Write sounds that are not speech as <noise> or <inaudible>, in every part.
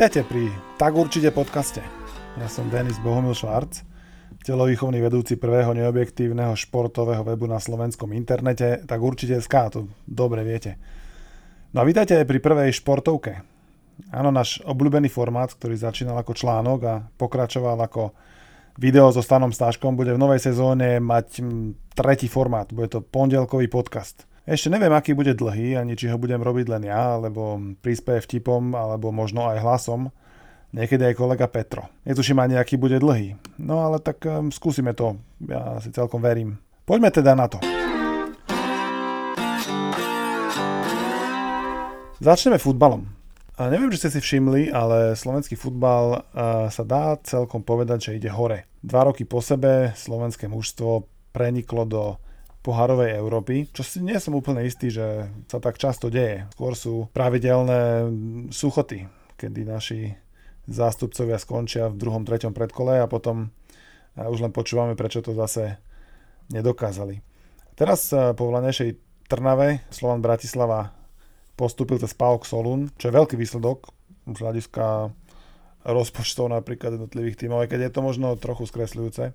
Vítajte pri Tak určite podcaste. Ja som Denis Bohumil Švarc, telovýchovný vedúci prvého neobjektívneho športového webu na slovenskom internete, tak určite SK, to dobre viete. No a vítajte aj pri prvej športovke. Áno, náš obľúbený formát, ktorý začínal ako článok a pokračoval ako video so Stanom Stáškom, bude v novej sezóne mať tretí formát, bude to pondelkový podcast. Ešte neviem, aký bude dlhý, ani či ho budem robiť len ja, alebo prispieje vtipom, alebo možno aj hlasom. Niekedy aj kolega Petro. Netuším ani, aký bude dlhý. No ale tak um, skúsime to. Ja si celkom verím. Poďme teda na to. Začneme futbalom. A neviem, či ste si všimli, ale slovenský futbal uh, sa dá celkom povedať, že ide hore. Dva roky po sebe slovenské mužstvo preniklo do pohárovej Európy, čo si nie som úplne istý, že sa tak často deje. Skôr sú pravidelné suchoty, kedy naši zástupcovia skončia v druhom, treťom predkole a potom už len počúvame, prečo to zase nedokázali. Teraz po vlanejšej Trnave Slovan Bratislava postúpil cez PAOK Solun, čo je veľký výsledok z hľadiska rozpočtov napríklad jednotlivých tímov, aj keď je to možno trochu skresľujúce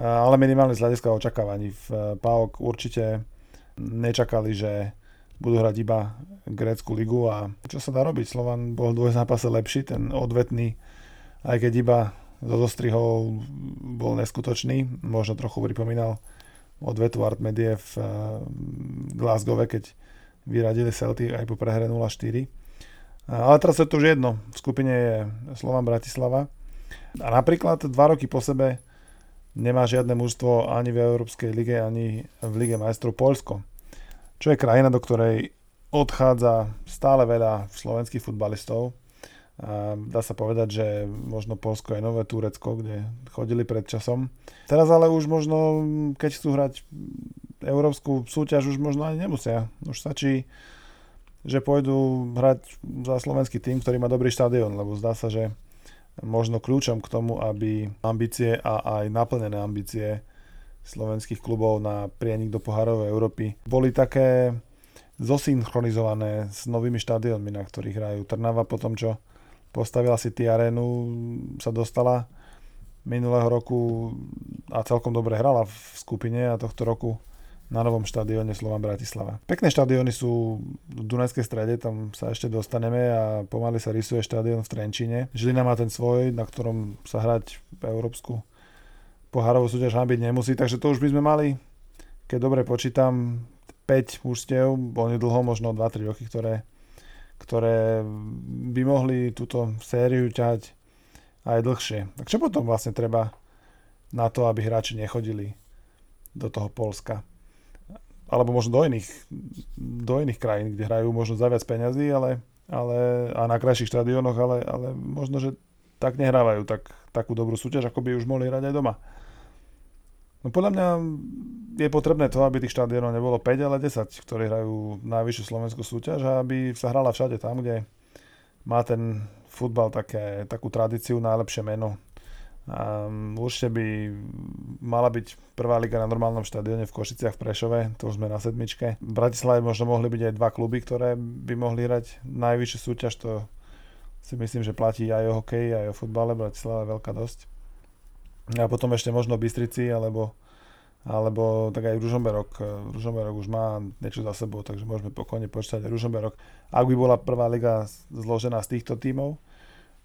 ale minimálne z hľadiska očakávaní. V eh, PAOK určite nečakali, že budú hrať iba grécku ligu a čo sa dá robiť? Slovan bol v zápase lepší, ten odvetný, aj keď iba zo zostrihov bol neskutočný, možno trochu pripomínal odvetu Art Medie v eh, Glasgow, keď vyradili Celtic aj po prehre 0-4. Ale teraz je to už jedno. V skupine je Slovan Bratislava. A napríklad dva roky po sebe nemá žiadne mužstvo ani v Európskej lige, ani v Lige majstrov Polsko. Čo je krajina, do ktorej odchádza stále veľa slovenských futbalistov. Dá sa povedať, že možno Polsko je nové Turecko, kde chodili pred časom. Teraz ale už možno, keď chcú hrať európsku súťaž, už možno ani nemusia. Už stačí, že pôjdu hrať za slovenský tým, ktorý má dobrý štadión, lebo zdá sa, že možno kľúčom k tomu, aby ambície a aj naplnené ambície slovenských klubov na prienik do pohárovej Európy boli také zosynchronizované s novými štadiónmi, na ktorých hrajú. Trnava po tom, čo postavila si tý arénu, sa dostala minulého roku a celkom dobre hrala v skupine a tohto roku na novom štadióne Slovan Bratislava. Pekné štadióny sú v Dunajskej strede, tam sa ešte dostaneme a pomaly sa rysuje štadión v Trenčine. Žilina má ten svoj, na ktorom sa hrať európsku pohárovú súťaž hambiť nemusí, takže to už by sme mali, keď dobre počítam, 5 mužstiev, dlho, možno 2-3 roky, ktoré, ktoré by mohli túto sériu ťahať aj dlhšie. Tak čo potom vlastne treba na to, aby hráči nechodili do toho Polska? Alebo možno do iných, do iných krajín, kde hrajú možno za viac peňazí, ale, ale, a na krajších štadiónoch, ale, ale možno, že tak nehrávajú tak, takú dobrú súťaž, ako by už mohli hrať aj doma. No podľa mňa je potrebné to, aby tých štadiónov nebolo 5, ale 10, ktorí hrajú najvyššiu slovenskú súťaž a aby sa hrala všade tam, kde má ten futbal také, takú tradíciu, najlepšie meno Um, určite by mala byť prvá liga na normálnom štadióne v Košiciach v Prešove, to už sme na sedmičke. V Bratislave možno mohli byť aj dva kluby, ktoré by mohli hrať najvyššiu súťaž, to si myslím, že platí aj o hokeji, aj o futbale, Bratislava je veľká dosť. A potom ešte možno Bystrici, alebo, alebo tak aj Ružomberok. Ružomberok už má niečo za sebou, takže môžeme pokojne počítať Ružomberok. Ak by bola prvá liga zložená z týchto tímov,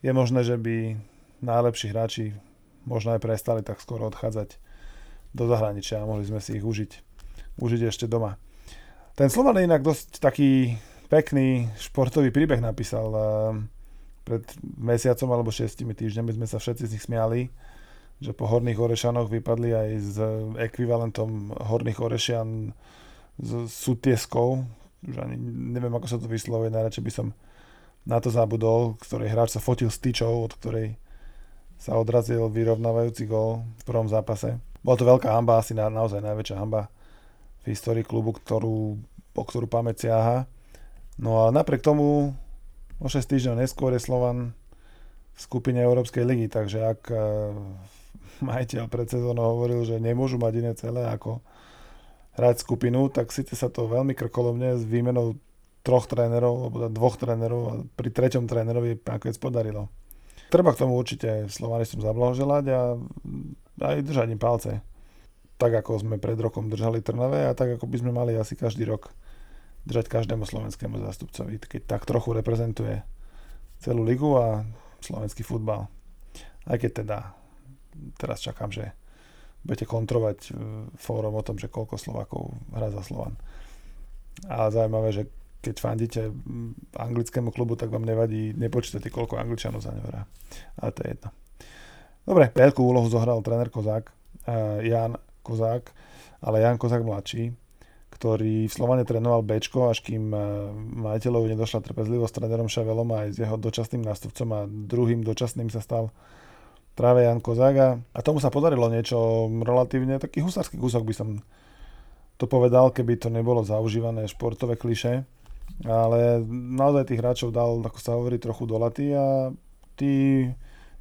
je možné, že by najlepší hráči možno aj prestali tak skoro odchádzať do zahraničia a mohli sme si ich užiť, užiť ešte doma. Ten Slovan inak dosť taký pekný športový príbeh napísal. Pred mesiacom alebo šestimi týždňami sme sa všetci z nich smiali, že po Horných Orešanoch vypadli aj s ekvivalentom Horných Orešian s Sutieskou, už ani neviem, ako sa to vyslovuje, najradšej by som na to zabudol, ktorej hráč sa fotil s tyčou, od ktorej sa odrazil vyrovnávajúci gól v prvom zápase. Bola to veľká hamba, asi na, naozaj najväčšia hamba v histórii klubu, ktorú, po ktorú pamäť siaha. No a napriek tomu o 6 týždňov neskôr je Slovan v skupine Európskej ligy, takže ak uh, majiteľ pred sezónou hovoril, že nemôžu mať iné celé ako hrať skupinu, tak síce sa to veľmi krkolovne s výmenou troch trénerov, alebo dvoch trénerov a pri treťom trénerovi nakoniec podarilo. Treba k tomu určite Slovanistom zablahoželať a aj držať im palce. Tak ako sme pred rokom držali Trnave a tak ako by sme mali asi každý rok držať každému slovenskému zástupcovi, keď tak trochu reprezentuje celú ligu a slovenský futbal. Aj keď teda teraz čakám, že budete kontrovať e, fórum o tom, že koľko Slovákov hrá za Slovan. A zaujímavé, že keď fandíte anglickému klubu, tak vám nevadí, nepočítate, koľko angličanov za ňo hrá. Ale to je jedno. Dobre, veľkú úlohu zohral tréner Kozák, uh, Jan Kozák, ale Jan Kozák mladší, ktorý v Slovane trénoval Bčko, až kým uh, majiteľov nedošla trpezlivosť s trénerom Šavelom a aj s jeho dočasným nástupcom a druhým dočasným sa stal práve Jan Kozága. A tomu sa podarilo niečo relatívne, taký husársky kúsok by som to povedal, keby to nebolo zaužívané športové kliše. Ale naozaj tých hráčov dal, ako sa hovorí, trochu do laty a tí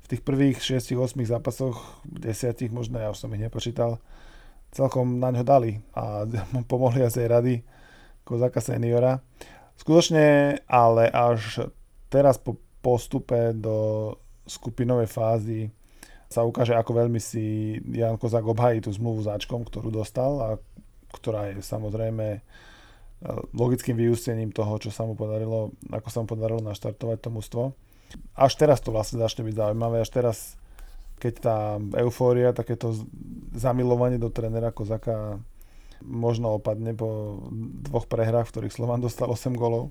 v tých prvých 6-8 zápasoch, 10 možno, ja už som ich nepočítal, celkom na ňo dali a <laughs> pomohli asi aj rady Kozaka seniora. Skutočne, ale až teraz po postupe do skupinovej fázy sa ukáže, ako veľmi si Jan Kozák obhají tú zmluvu s Ačkom, ktorú dostal a ktorá je samozrejme logickým vyústením toho, čo sa mu podarilo, ako sa mu podarilo naštartovať to mužstvo. Až teraz to vlastne začne byť zaujímavé, až teraz, keď tá eufória, takéto zamilovanie do trénera Kozaka možno opadne po dvoch prehrách, v ktorých Slovan dostal 8 golov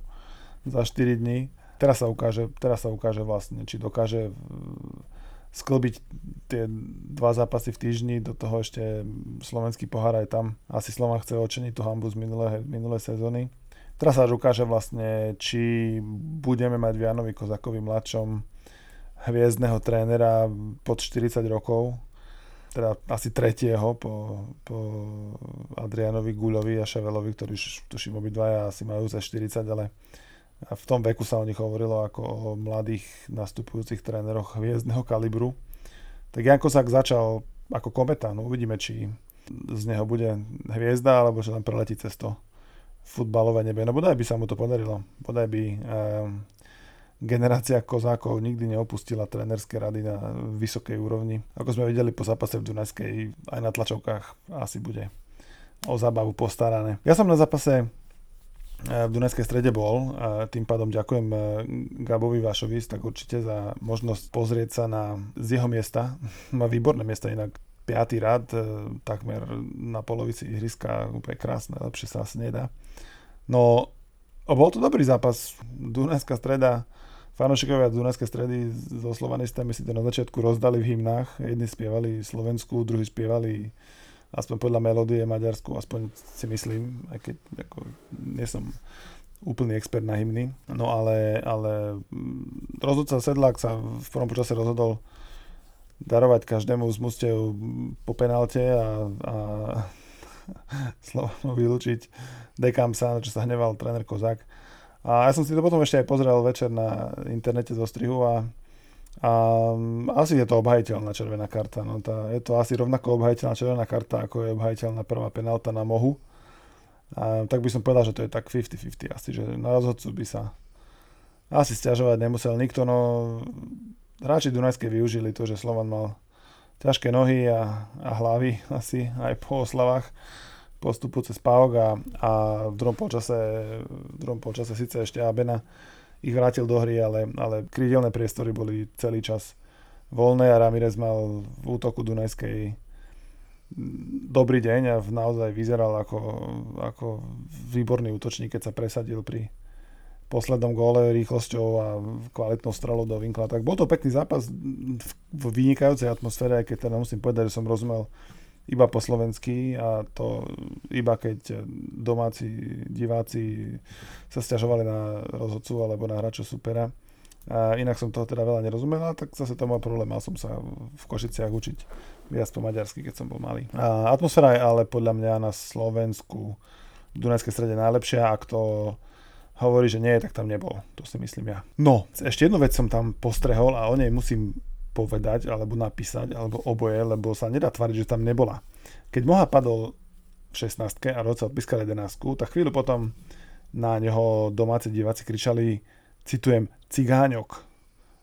za 4 dní. Teraz sa ukáže, teraz sa ukáže vlastne, či dokáže sklbiť tie dva zápasy v týždni, do toho ešte slovenský pohár aj tam. Asi Slovan chce očeniť tú hambu z minulé, minulé sezóny. Teraz sa ukáže vlastne, či budeme mať v Janovi Kozakovi mladšom hviezdneho trénera pod 40 rokov, teda asi tretieho po, po Adrianovi Guľovi a Ševelovi, ktorí už tuším obidvaja asi majú za 40, ale v tom veku sa o nich hovorilo ako o mladých nastupujúcich tréneroch hviezdneho kalibru. Tak Jan Kosák začal ako kometa, no uvidíme, či z neho bude hviezda, alebo že tam preletí cez to futbalové nebe. No bodaj by sa mu to podarilo. Bodaj by eh, generácia kozákov nikdy neopustila trénerské rady na vysokej úrovni. Ako sme videli po zápase v Dunajskej, aj na tlačovkách asi bude o zábavu postarané. Ja som na zápase v Dunajskej strede bol. A tým pádom ďakujem e, Gabovi Vašovi tak určite za možnosť pozrieť sa na z jeho miesta. <laughs> Má výborné miesto inak. Piatý rad, e, takmer na polovici ihriska, úplne krásne, lepšie sa asi nedá. No, bol to dobrý zápas. Dunajská streda, fanúšikovia Dunajskej stredy so slovanistami si to na začiatku rozdali v hymnách. Jedni spievali Slovensku, druhí spievali aspoň podľa melódie Maďarsku, aspoň si myslím, aj keď ako, nie som úplný expert na hymny. No ale, ale mm, rozhodca Sedlák sa v prvom počase rozhodol darovať každému z mustiev po penalte a, a <laughs> slovo vylúčiť Dekamsa, na čo sa hneval tréner Kozák. A ja som si to potom ešte aj pozrel večer na internete zo strihu a a mm, asi je to obhajiteľná červená karta. No tá, je to asi rovnako obhajiteľná červená karta, ako je obhajiteľná prvá penálta na mohu. A, tak by som povedal, že to je tak 50-50 asi, že na rozhodcu by sa asi stiažovať nemusel nikto, no hráči Dunajskej využili to, že Slovan mal ťažké nohy a, a hlavy <laughs> asi aj po oslavách postupu cez Pávok a, a v druhom polčase, v druhom polčase síce ešte Abena ich vrátil do hry, ale, ale krídelné priestory boli celý čas voľné a Ramirez mal v útoku Dunajskej dobrý deň a naozaj vyzeral ako, ako výborný útočník, keď sa presadil pri poslednom góle rýchlosťou a kvalitnou strelou do vinkla. Tak bol to pekný zápas v vynikajúcej atmosfére, aj keď teda musím povedať, že som rozumel iba po slovensky a to iba keď domáci diváci sa stiažovali na rozhodcu alebo na hráča supera. A inak som toho teda veľa nerozumel, tak zase to mal problém. Mal som sa v Košiciach učiť viac po maďarsky, keď som bol malý. A atmosféra je ale podľa mňa na Slovensku v Dunajskej strede najlepšia. Ak to hovorí, že nie, tak tam nebol. To si myslím ja. No, ešte jednu vec som tam postrehol a o nej musím povedať, alebo napísať, alebo oboje, lebo sa nedá tvariť, že tam nebola. Keď Moha padol v 16 a Roca odpískal 11, tak chvíľu potom na neho domáci diváci kričali, citujem, cigáňok.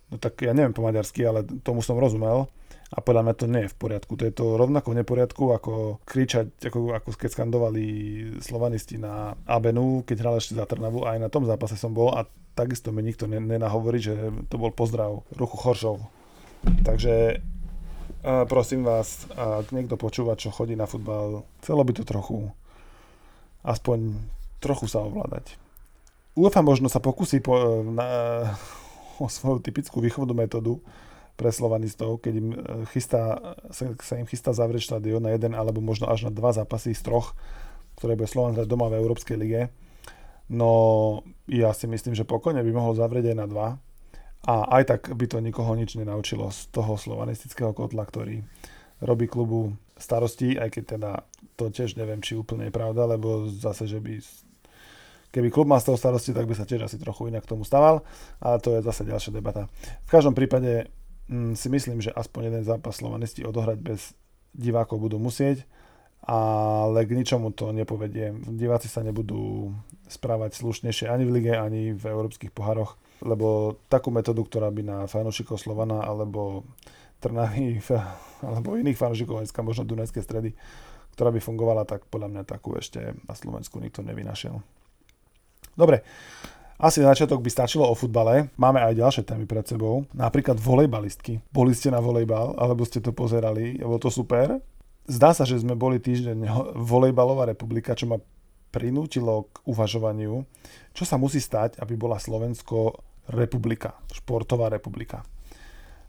No tak ja neviem po maďarsky, ale tomu som rozumel. A podľa mňa to nie je v poriadku. To je to rovnako v neporiadku, ako kričať, ako, ako keď skandovali slovanisti na Abenu, keď hral ešte za Trnavu. Aj na tom zápase som bol a takisto mi nikto nenahovorí, že to bol pozdrav ruchu Choršov. Takže prosím vás, ak niekto počúva, čo chodí na futbal, chcelo by to trochu, aspoň trochu sa ovládať. UEFA možno sa pokusí po, na, <laughs> o svoju typickú výchovnú metódu, pre slovanistov, keď im e, chystá, sa, sa im chystá zavrieť štadión na jeden alebo možno až na dva zápasy z troch, ktoré bude Slovan hrať doma v Európskej lige. No ja si myslím, že pokojne by mohol zavrieť aj na dva. A aj tak by to nikoho nič nenaučilo z toho slovanistického kotla, ktorý robí klubu starosti, aj keď teda to tiež neviem, či úplne je pravda, lebo zase, že by keby klub mal z toho starosti, tak by sa tiež asi trochu inak k tomu staval, ale to je zase ďalšia debata. V každom prípade mm, si myslím, že aspoň jeden zápas Slovanisti odohrať bez divákov budú musieť, ale k ničomu to nepovedie. Diváci sa nebudú správať slušnejšie ani v lige, ani v európskych pohároch, lebo takú metódu, ktorá by na fanúšikov Slovana alebo Trnavy <laughs> alebo iných fanúšikov, dneska možno Dunajské stredy, ktorá by fungovala, tak podľa mňa takú ešte na Slovensku nikto nevynašiel. Dobre, asi na začiatok by stačilo o futbale. Máme aj ďalšie témy pred sebou. Napríklad volejbalistky. Boli ste na volejbal, alebo ste to pozerali? Bolo to super? Zdá sa, že sme boli týždeň volejbalová republika, čo ma prinútilo k uvažovaniu, čo sa musí stať, aby bola Slovensko republika, športová republika.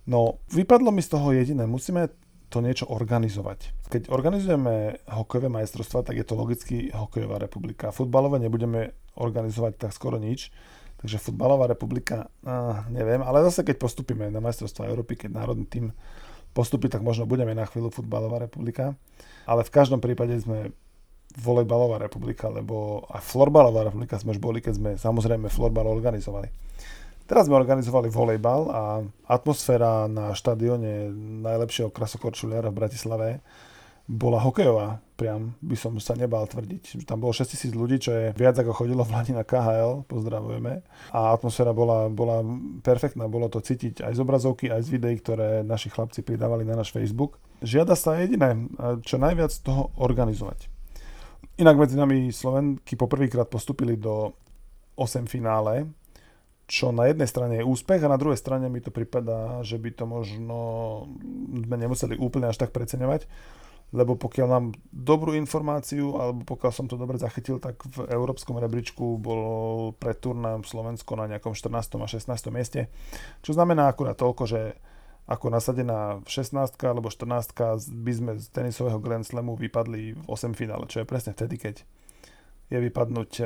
No, vypadlo mi z toho jediné, musíme to niečo organizovať. Keď organizujeme hokejové majstrovstvá, tak je to logicky hokejová republika. Futbalové nebudeme organizovať tak skoro nič. Takže futbalová republika, uh, neviem, ale zase keď postupíme na majstrovstvá Európy, keď národný tým postupí, tak možno budeme na chvíľu futbalová republika. Ale v každom prípade sme volejbalová republika, lebo aj florbalová republika sme už boli, keď sme samozrejme florbal organizovali. Teraz sme organizovali volejbal a atmosféra na štadióne najlepšieho krasokorčuliara v Bratislave bola hokejová, priam by som sa nebal tvrdiť. Tam bolo 6000 ľudí, čo je viac ako chodilo v Lani na KHL, pozdravujeme. A atmosféra bola, bola perfektná, bolo to cítiť aj z obrazovky, aj z videí, ktoré naši chlapci pridávali na náš Facebook. Žiada sa jediné, čo najviac toho organizovať. Inak medzi nami Slovenky poprvýkrát postupili do 8 finále, čo na jednej strane je úspech a na druhej strane mi to pripadá, že by to možno sme nemuseli úplne až tak preceňovať lebo pokiaľ mám dobrú informáciu, alebo pokiaľ som to dobre zachytil, tak v európskom rebríčku bol pred turnám Slovensko na nejakom 14. a 16. mieste, čo znamená akurát toľko, že ako nasadená 16 alebo 14 by sme z tenisového Grand Slamu vypadli v 8 finále, čo je presne vtedy, keď je vypadnúť e,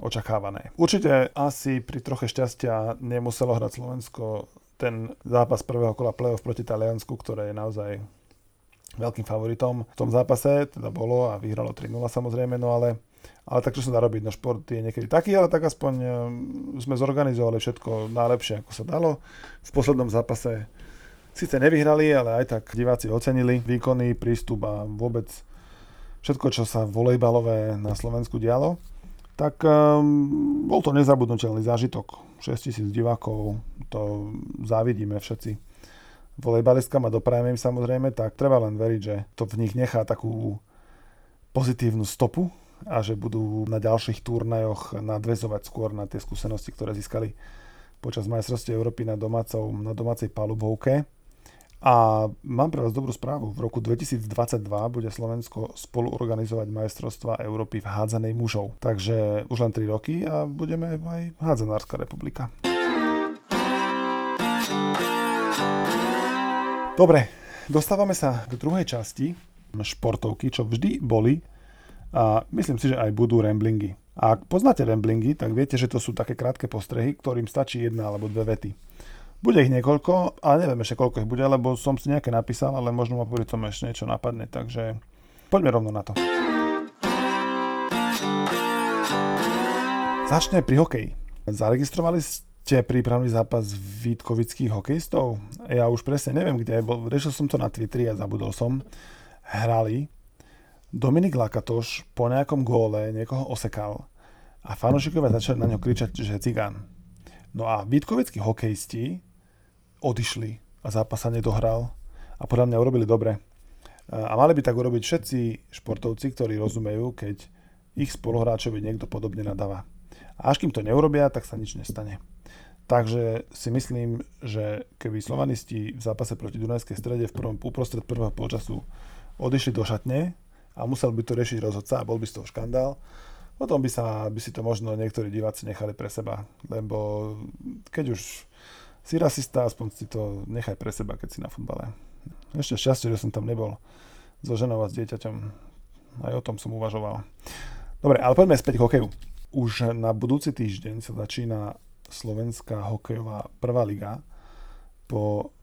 očakávané. Určite asi pri troche šťastia nemuselo hrať Slovensko ten zápas prvého kola play-off proti Taliansku, ktoré je naozaj veľkým favoritom v tom zápase, teda bolo a vyhralo 3-0 samozrejme, no ale, ale tak čo sa dá robiť, no šport je niekedy taký, ale tak aspoň e, sme zorganizovali všetko najlepšie, ako sa dalo. V poslednom zápase síce nevyhrali, ale aj tak diváci ocenili výkony, prístup a vôbec všetko, čo sa volejbalové na Slovensku dialo. Tak um, bol to nezabudnutelný zážitok. 6000 divákov, to závidíme všetci volejbalistkám a doprajeme im samozrejme, tak treba len veriť, že to v nich nechá takú pozitívnu stopu a že budú na ďalších turnajoch nadvezovať skôr na tie skúsenosti, ktoré získali počas majstrovstiev Európy na, domácov, na domácej palubovke. A mám pre vás dobrú správu. V roku 2022 bude Slovensko spolu organizovať majstrovstva Európy v hádzanej mužov. Takže už len 3 roky a budeme aj hádzanárska republika. Dobre, dostávame sa k druhej časti športovky, čo vždy boli a myslím si, že aj budú ramblingy. A ak poznáte ramblingy, tak viete, že to sú také krátke postrehy, ktorým stačí jedna alebo dve vety. Bude ich niekoľko, ale neviem ešte koľko ich bude, lebo som si nejaké napísal, ale možno ma pri tom ešte niečo napadne, takže poďme rovno na to. Začne pri hokeji. Zaregistrovali ste prípravný zápas Vítkovických hokejistov? Ja už presne neviem, kde bol. Riešil som to na Twitteri a zabudol som. Hrali. Dominik Lakatoš po nejakom góle niekoho osekal. a fanúšikovia začali na ňo kričať, že cigán. No a vítkovickí hokejisti odišli a zápas sa nedohral a podľa mňa urobili dobre. A mali by tak urobiť všetci športovci, ktorí rozumejú, keď ich spoluhráčovi niekto podobne nadáva. A až kým to neurobia, tak sa nič nestane. Takže si myslím, že keby slovanisti v zápase proti Dunajskej strede v prvom, uprostred prvého polčasu odišli do šatne a musel by to riešiť rozhodca a bol by z toho škandál, potom by, sa, by si to možno niektorí diváci nechali pre seba, lebo keď už si rasista, aspoň si to nechaj pre seba, keď si na futbale. Ešte šťastie, že som tam nebol so ženou a s dieťaťom. Aj o tom som uvažoval. Dobre, ale poďme späť k hokeju. Už na budúci týždeň sa začína slovenská hokejová prvá liga po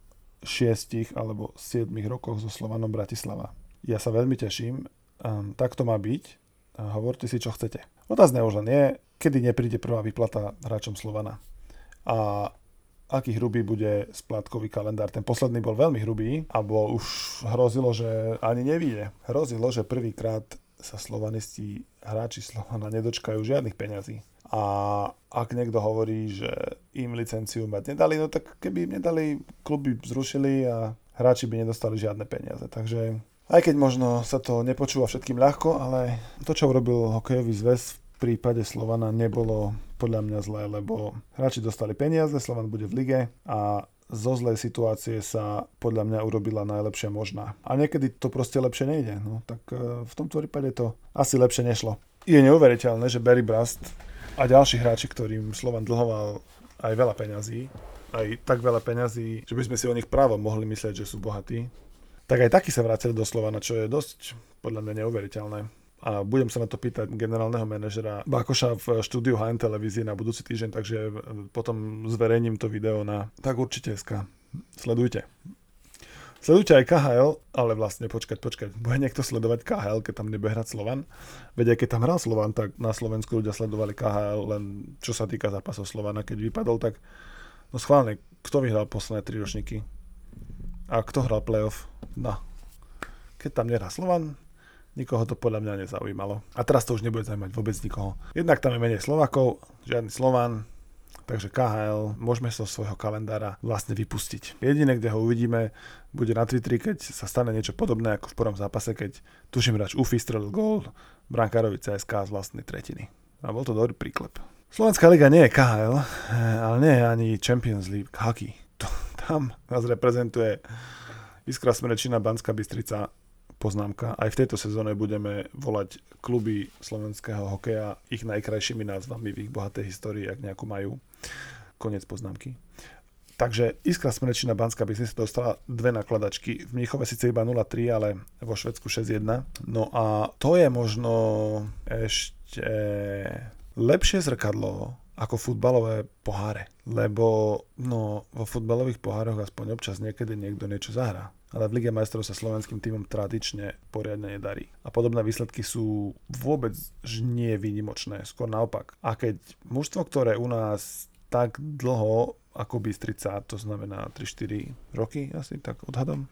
šiestich alebo siedmých rokoch so Slovanom Bratislava. Ja sa veľmi teším. Um, tak to má byť hovorte si, čo chcete. Otázne už len je, kedy nepríde prvá výplata hráčom Slovana. A aký hrubý bude splátkový kalendár. Ten posledný bol veľmi hrubý a bol už hrozilo, že ani nevíde. Hrozilo, že prvýkrát sa slovanisti, hráči Slovana nedočkajú žiadnych peňazí. A ak niekto hovorí, že im licenciu mať nedali, no tak keby im nedali, kluby zrušili a hráči by nedostali žiadne peniaze. Takže aj keď možno sa to nepočúva všetkým ľahko, ale to, čo urobil hokejový zväz v prípade Slovana nebolo podľa mňa zlé, lebo hráči dostali peniaze, Slovan bude v lige a zo zlej situácie sa podľa mňa urobila najlepšia možná. A niekedy to proste lepšie nejde. No, tak e, v tomto prípade to asi lepšie nešlo. Je neuveriteľné, že Barry Brast a ďalší hráči, ktorým Slovan dlhoval aj veľa peňazí, aj tak veľa peňazí, že by sme si o nich právo mohli myslieť, že sú bohatí, tak aj takí sa vracali do Slovana, čo je dosť podľa mňa neuveriteľné. A budem sa na to pýtať generálneho manažera Bakoša v štúdiu HN televízie na budúci týždeň, takže potom zverejním to video na tak určite SK. Sledujte. Sledujte aj KHL, ale vlastne počkať, počkať, bude niekto sledovať KHL, keď tam nebude hrať Slovan? Veď aj keď tam hral Slovan, tak na Slovensku ľudia sledovali KHL, len čo sa týka zápasov Slovana, keď vypadol, tak no schválne, kto vyhral posledné tri ročníky? A kto hral playoff? No. Keď tam nehrá Slovan, nikoho to podľa mňa nezaujímalo. A teraz to už nebude zaujímať vôbec nikoho. Jednak tam je menej Slovakov, žiadny Slovan, takže KHL môžeme zo svojho kalendára vlastne vypustiť. Jediné, kde ho uvidíme, bude na Twitteri, keď sa stane niečo podobné ako v prvom zápase, keď tuším hráč Ufi strelil gól brankárovi CSK z vlastnej tretiny. A bol to dobrý príklep. Slovenská liga nie je KHL, ale nie je ani Champions League hockey tam nás reprezentuje Iskra Smrečina, Banská Bystrica, poznámka. Aj v tejto sezóne budeme volať kluby slovenského hokeja ich najkrajšími názvami v ich bohatej histórii, ak nejakú majú. Konec poznámky. Takže Iskra Smrečina Banská Bystrica dostala dve nakladačky. V Mníchove síce iba 0-3, ale vo Švedsku 6-1. No a to je možno ešte lepšie zrkadlo ako futbalové poháre. Lebo no, vo futbalových pohároch aspoň občas niekedy niekto niečo zahrá. Ale v Lige majstrov sa slovenským týmom tradične poriadne nedarí. A podobné výsledky sú vôbec nie výnimočné, skôr naopak. A keď mužstvo, ktoré u nás tak dlho ako Bystrica, to znamená 3-4 roky asi, tak odhadom,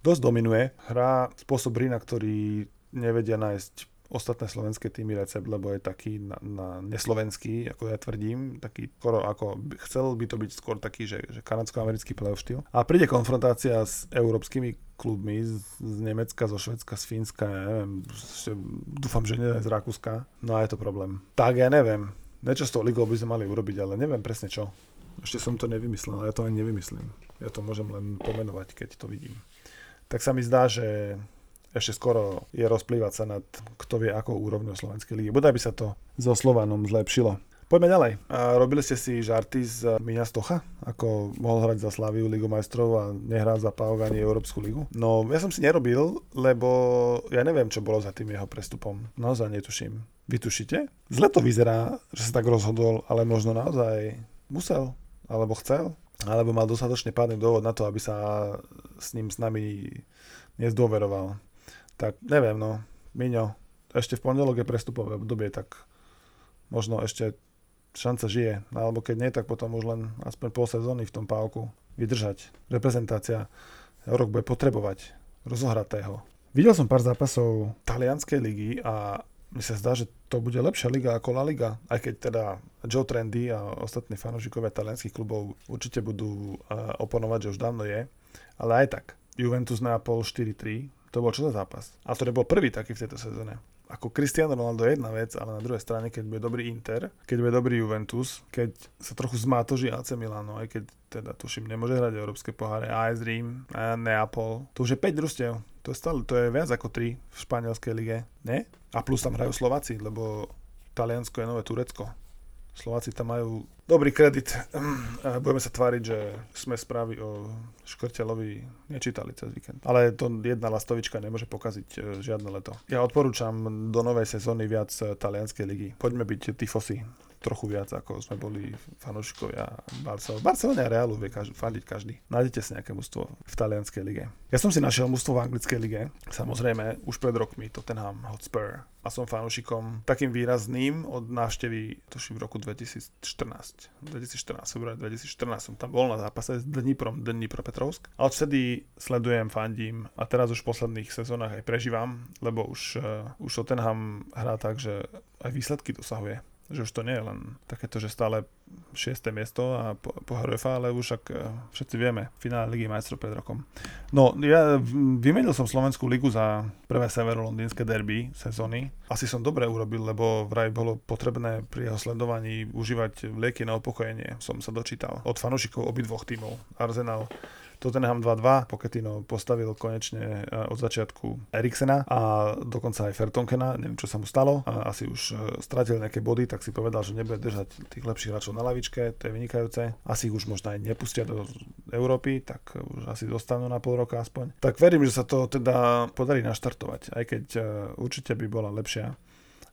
dosť dominuje, hrá spôsob hry, na ktorý nevedia nájsť ostatné slovenské týmy recept, lebo je taký na, na neslovenský, ako ja tvrdím, taký skoro ako, chcel by to byť skôr taký, že, že kanadsko-americký playoff štýl. A príde konfrontácia s európskymi klubmi z, z Nemecka, zo Švedska, z Fínska, ja neviem, dúfam, že nie z Rakúska, no a je to problém. Tak ja neviem, niečo s tou ligou by sme mali urobiť, ale neviem presne čo. Ešte som to nevymyslel, ale ja to ani nevymyslím. Ja to môžem len pomenovať, keď to vidím. Tak sa mi zdá, že ešte skoro je rozplývať sa nad kto vie akou úrovňou Slovenskej ligy. Bodaj by sa to so Slovanom zlepšilo. Poďme ďalej. Robili ste si žarty z Miňa Stocha, ako mohol hrať za Slaviu Ligu majstrov a nehrá za PAOK ani Európsku ligu? No, ja som si nerobil, lebo ja neviem, čo bolo za tým jeho prestupom. Naozaj netuším. Vy tušíte? Zle to vyzerá, že sa tak rozhodol, ale možno naozaj musel, alebo chcel, alebo mal dostatočne pádny dôvod na to, aby sa s ním s nami nezdôveroval tak neviem, no, Miňo, ešte v pondelok je prestupové obdobie, tak možno ešte šanca žije, alebo keď nie, tak potom už len aspoň pol sezóny v tom pávku vydržať. Reprezentácia rok bude potrebovať rozohratého. Videl som pár zápasov talianskej ligy a mi sa zdá, že to bude lepšia liga ako La Liga, aj keď teda Joe Trendy a ostatní fanúšikovia talianských klubov určite budú uh, oponovať, že už dávno je, ale aj tak. Juventus Neapol 4-3, to bol čo za zápas. A to nebol prvý taký v tejto sezóne ako Cristiano Ronaldo je jedna vec, ale na druhej strane, keď bude dobrý Inter, keď bude dobrý Juventus, keď sa trochu zmátoží AC Milano, aj keď teda tuším, nemôže hrať európske poháre, AS Rím, Neapol, to už je 5 družstiev. To je, stále, to je viac ako 3 v španielskej lige, ne? A plus tam hrajú Slováci, lebo Taliansko je nové Turecko. Slováci tam majú dobrý kredit. Budeme sa tváriť, že sme správy o Škrtelovi nečítali cez víkend. Ale to jedna lastovička nemôže pokaziť e, žiadne leto. Ja odporúčam do novej sezóny viac e, talianskej ligy. Poďme byť tifosi trochu viac, ako sme boli fanúšikovia Barcelony. Barcelona a Realu vie každý, fandiť každý. Nájdete si nejaké mužstvo v talianskej lige. Ja som si našiel mužstvo v anglickej lige, samozrejme, už pred rokmi, Tottenham Hotspur. A som fanúšikom takým výrazným od návštevy, tuším v roku 2014. 2014, február 2014 som tam bol na zápase s Dniprom, Dnipropetrovsk. A odvtedy sledujem, fandím a teraz už v posledných sezónach aj prežívam, lebo už, uh, už Tottenham hrá tak, že aj výsledky dosahuje že už to nie je len takéto, že stále 6. miesto a pohár UEFA, ale už ak eh, všetci vieme, finále Ligy majstrov pred rokom. No, ja vymenil som Slovenskú ligu za prvé severo-londýnske derby sezóny. Asi som dobre urobil, lebo vraj bolo potrebné pri jeho sledovaní užívať lieky na upokojenie, som sa dočítal. Od fanúšikov obidvoch tímov. Arsenal Tottenham 2-2, Pochettino postavil konečne e, od začiatku Eriksena a dokonca aj Fertonkena, neviem čo sa mu stalo, a asi už e, stratil nejaké body, tak si povedal, že nebude držať tých lepších hráčov na lavičke, to je vynikajúce. Asi ich už možno aj nepustia do Európy, tak už asi dostanú na pol roka aspoň. Tak verím, že sa to teda podarí naštartovať, aj keď e, určite by bola lepšia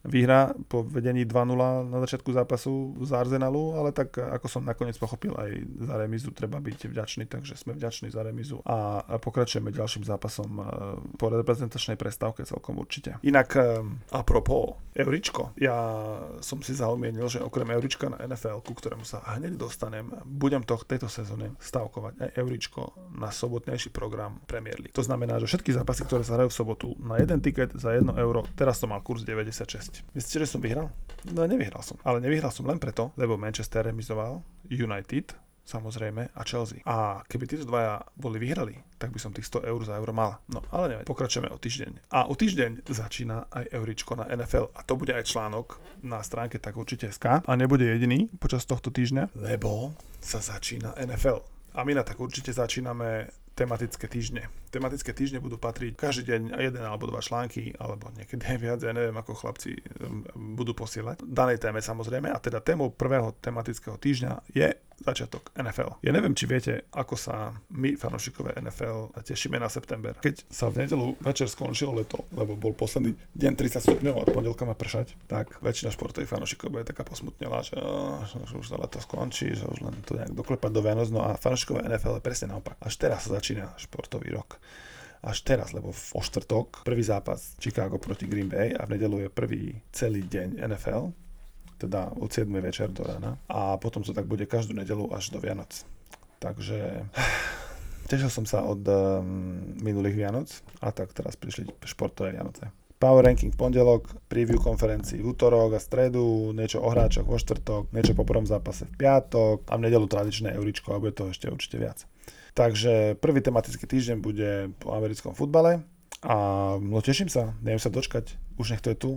výhra po vedení 2-0 na začiatku zápasu z Arsenalu, ale tak ako som nakoniec pochopil, aj za remizu treba byť vďačný, takže sme vďační za remizu a pokračujeme ďalším zápasom e, po reprezentačnej prestávke celkom určite. Inak e, apropo Euričko, ja som si zaumienil, že okrem Eurička na NFL, ku ktorému sa hneď dostanem, budem to tejto sezóne stavkovať aj Euričko na sobotnejší program Premier League. To znamená, že všetky zápasy, ktoré sa hrajú v sobotu na jeden tiket za 1 euro, teraz som mal kurz 96 Myslíte, že som vyhral? No nevyhral som. Ale nevyhral som len preto, lebo Manchester remizoval, United samozrejme a Chelsea. A keby títo dvaja boli vyhrali, tak by som tých 100 eur za euro mal. No ale neviem, pokračujeme o týždeň. A o týždeň začína aj euričko na NFL a to bude aj článok na stránke tak určite SK a nebude jediný počas tohto týždňa, lebo sa začína NFL. A my na tak určite začíname tematické týždne. Tematické týždne budú patriť každý deň jeden alebo dva články, alebo niekedy aj viac, ja neviem, ako chlapci budú posielať. Danej téme samozrejme. A teda témou prvého tematického týždňa je začiatok NFL. Ja neviem, či viete, ako sa my, fanúšikové NFL, tešíme na september. Keď sa v nedelu večer skončilo leto, lebo bol posledný deň 30 stupňov a pondelka má pršať, tak väčšina športových fanúšikov je taká posmutnela, že, že už sa leto skončí, že už len to nejak doklepať do Vianoc. No a fanúšikové NFL je presne naopak. Až teraz sa začína športový rok až teraz, lebo v štvrtok prvý zápas Chicago proti Green Bay a v nedelu je prvý celý deň NFL teda od 7 večer do rána a potom to tak bude každú nedelu až do Vianoc. Takže tešil som sa od um, minulých Vianoc a tak teraz prišli športové Vianoce. Power Ranking pondelok, preview konferencii v útorok a stredu, niečo o hráčoch vo štvrtok, niečo po prvom zápase v piatok a v nedelu tradičné euričko a bude to ešte určite viac. Takže prvý tematický týždeň bude po americkom futbale a no teším sa, neviem sa dočkať, už nech to je tu,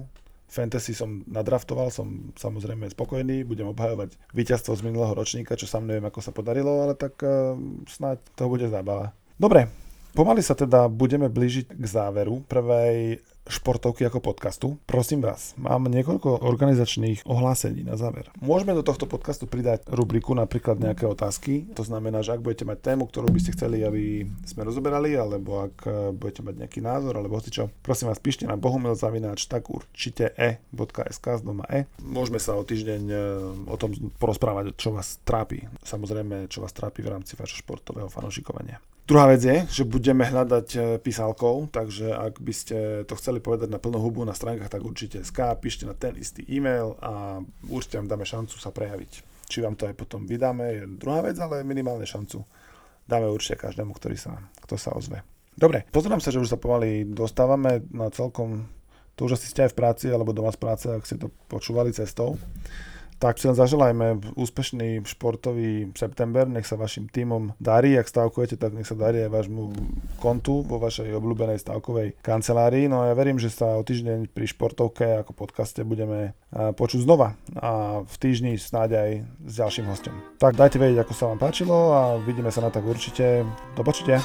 Fantasy som nadraftoval, som samozrejme spokojný, budem obhajovať víťazstvo z minulého ročníka, čo sám neviem, ako sa podarilo, ale tak uh, snáď to bude zábava. Dobre, pomaly sa teda budeme blížiť k záveru prvej športovky ako podcastu. Prosím vás, mám niekoľko organizačných ohlásení na záver. Môžeme do tohto podcastu pridať rubriku napríklad nejaké otázky. To znamená, že ak budete mať tému, ktorú by ste chceli, aby sme rozoberali, alebo ak eh, budete mať nejaký názor, alebo čo, prosím vás, píšte na bohumilzavináč tak určite e.sk z doma e. Môžeme sa o týždeň eh, o tom porozprávať, čo vás trápi. Samozrejme, čo vás trápi v rámci vašho športového fanošikovania. Druhá vec je, že budeme hľadať e, písalkou, takže ak by ste to chceli povedať na plnú hubu na stránkach, tak určite SK, píšte na ten istý e-mail a určite vám dáme šancu sa prejaviť. Či vám to aj potom vydáme, je druhá vec, ale minimálne šancu dáme určite každému, ktorý sa, kto sa ozve. Dobre, pozerám sa, že už sa pomaly dostávame na celkom To už asi ste aj v práci alebo doma z práce, ak ste to počúvali cestou. Tak si len zaželajme úspešný športový september, nech sa vašim tímom darí, ak stavkujete, tak nech sa darí aj vášmu kontu vo vašej obľúbenej stavkovej kancelárii. No a ja verím, že sa o týždeň pri športovke ako podcaste budeme počuť znova a v týždni snáď aj s ďalším hostom. Tak dajte vedieť, ako sa vám páčilo a vidíme sa na tak určite. Do počutia.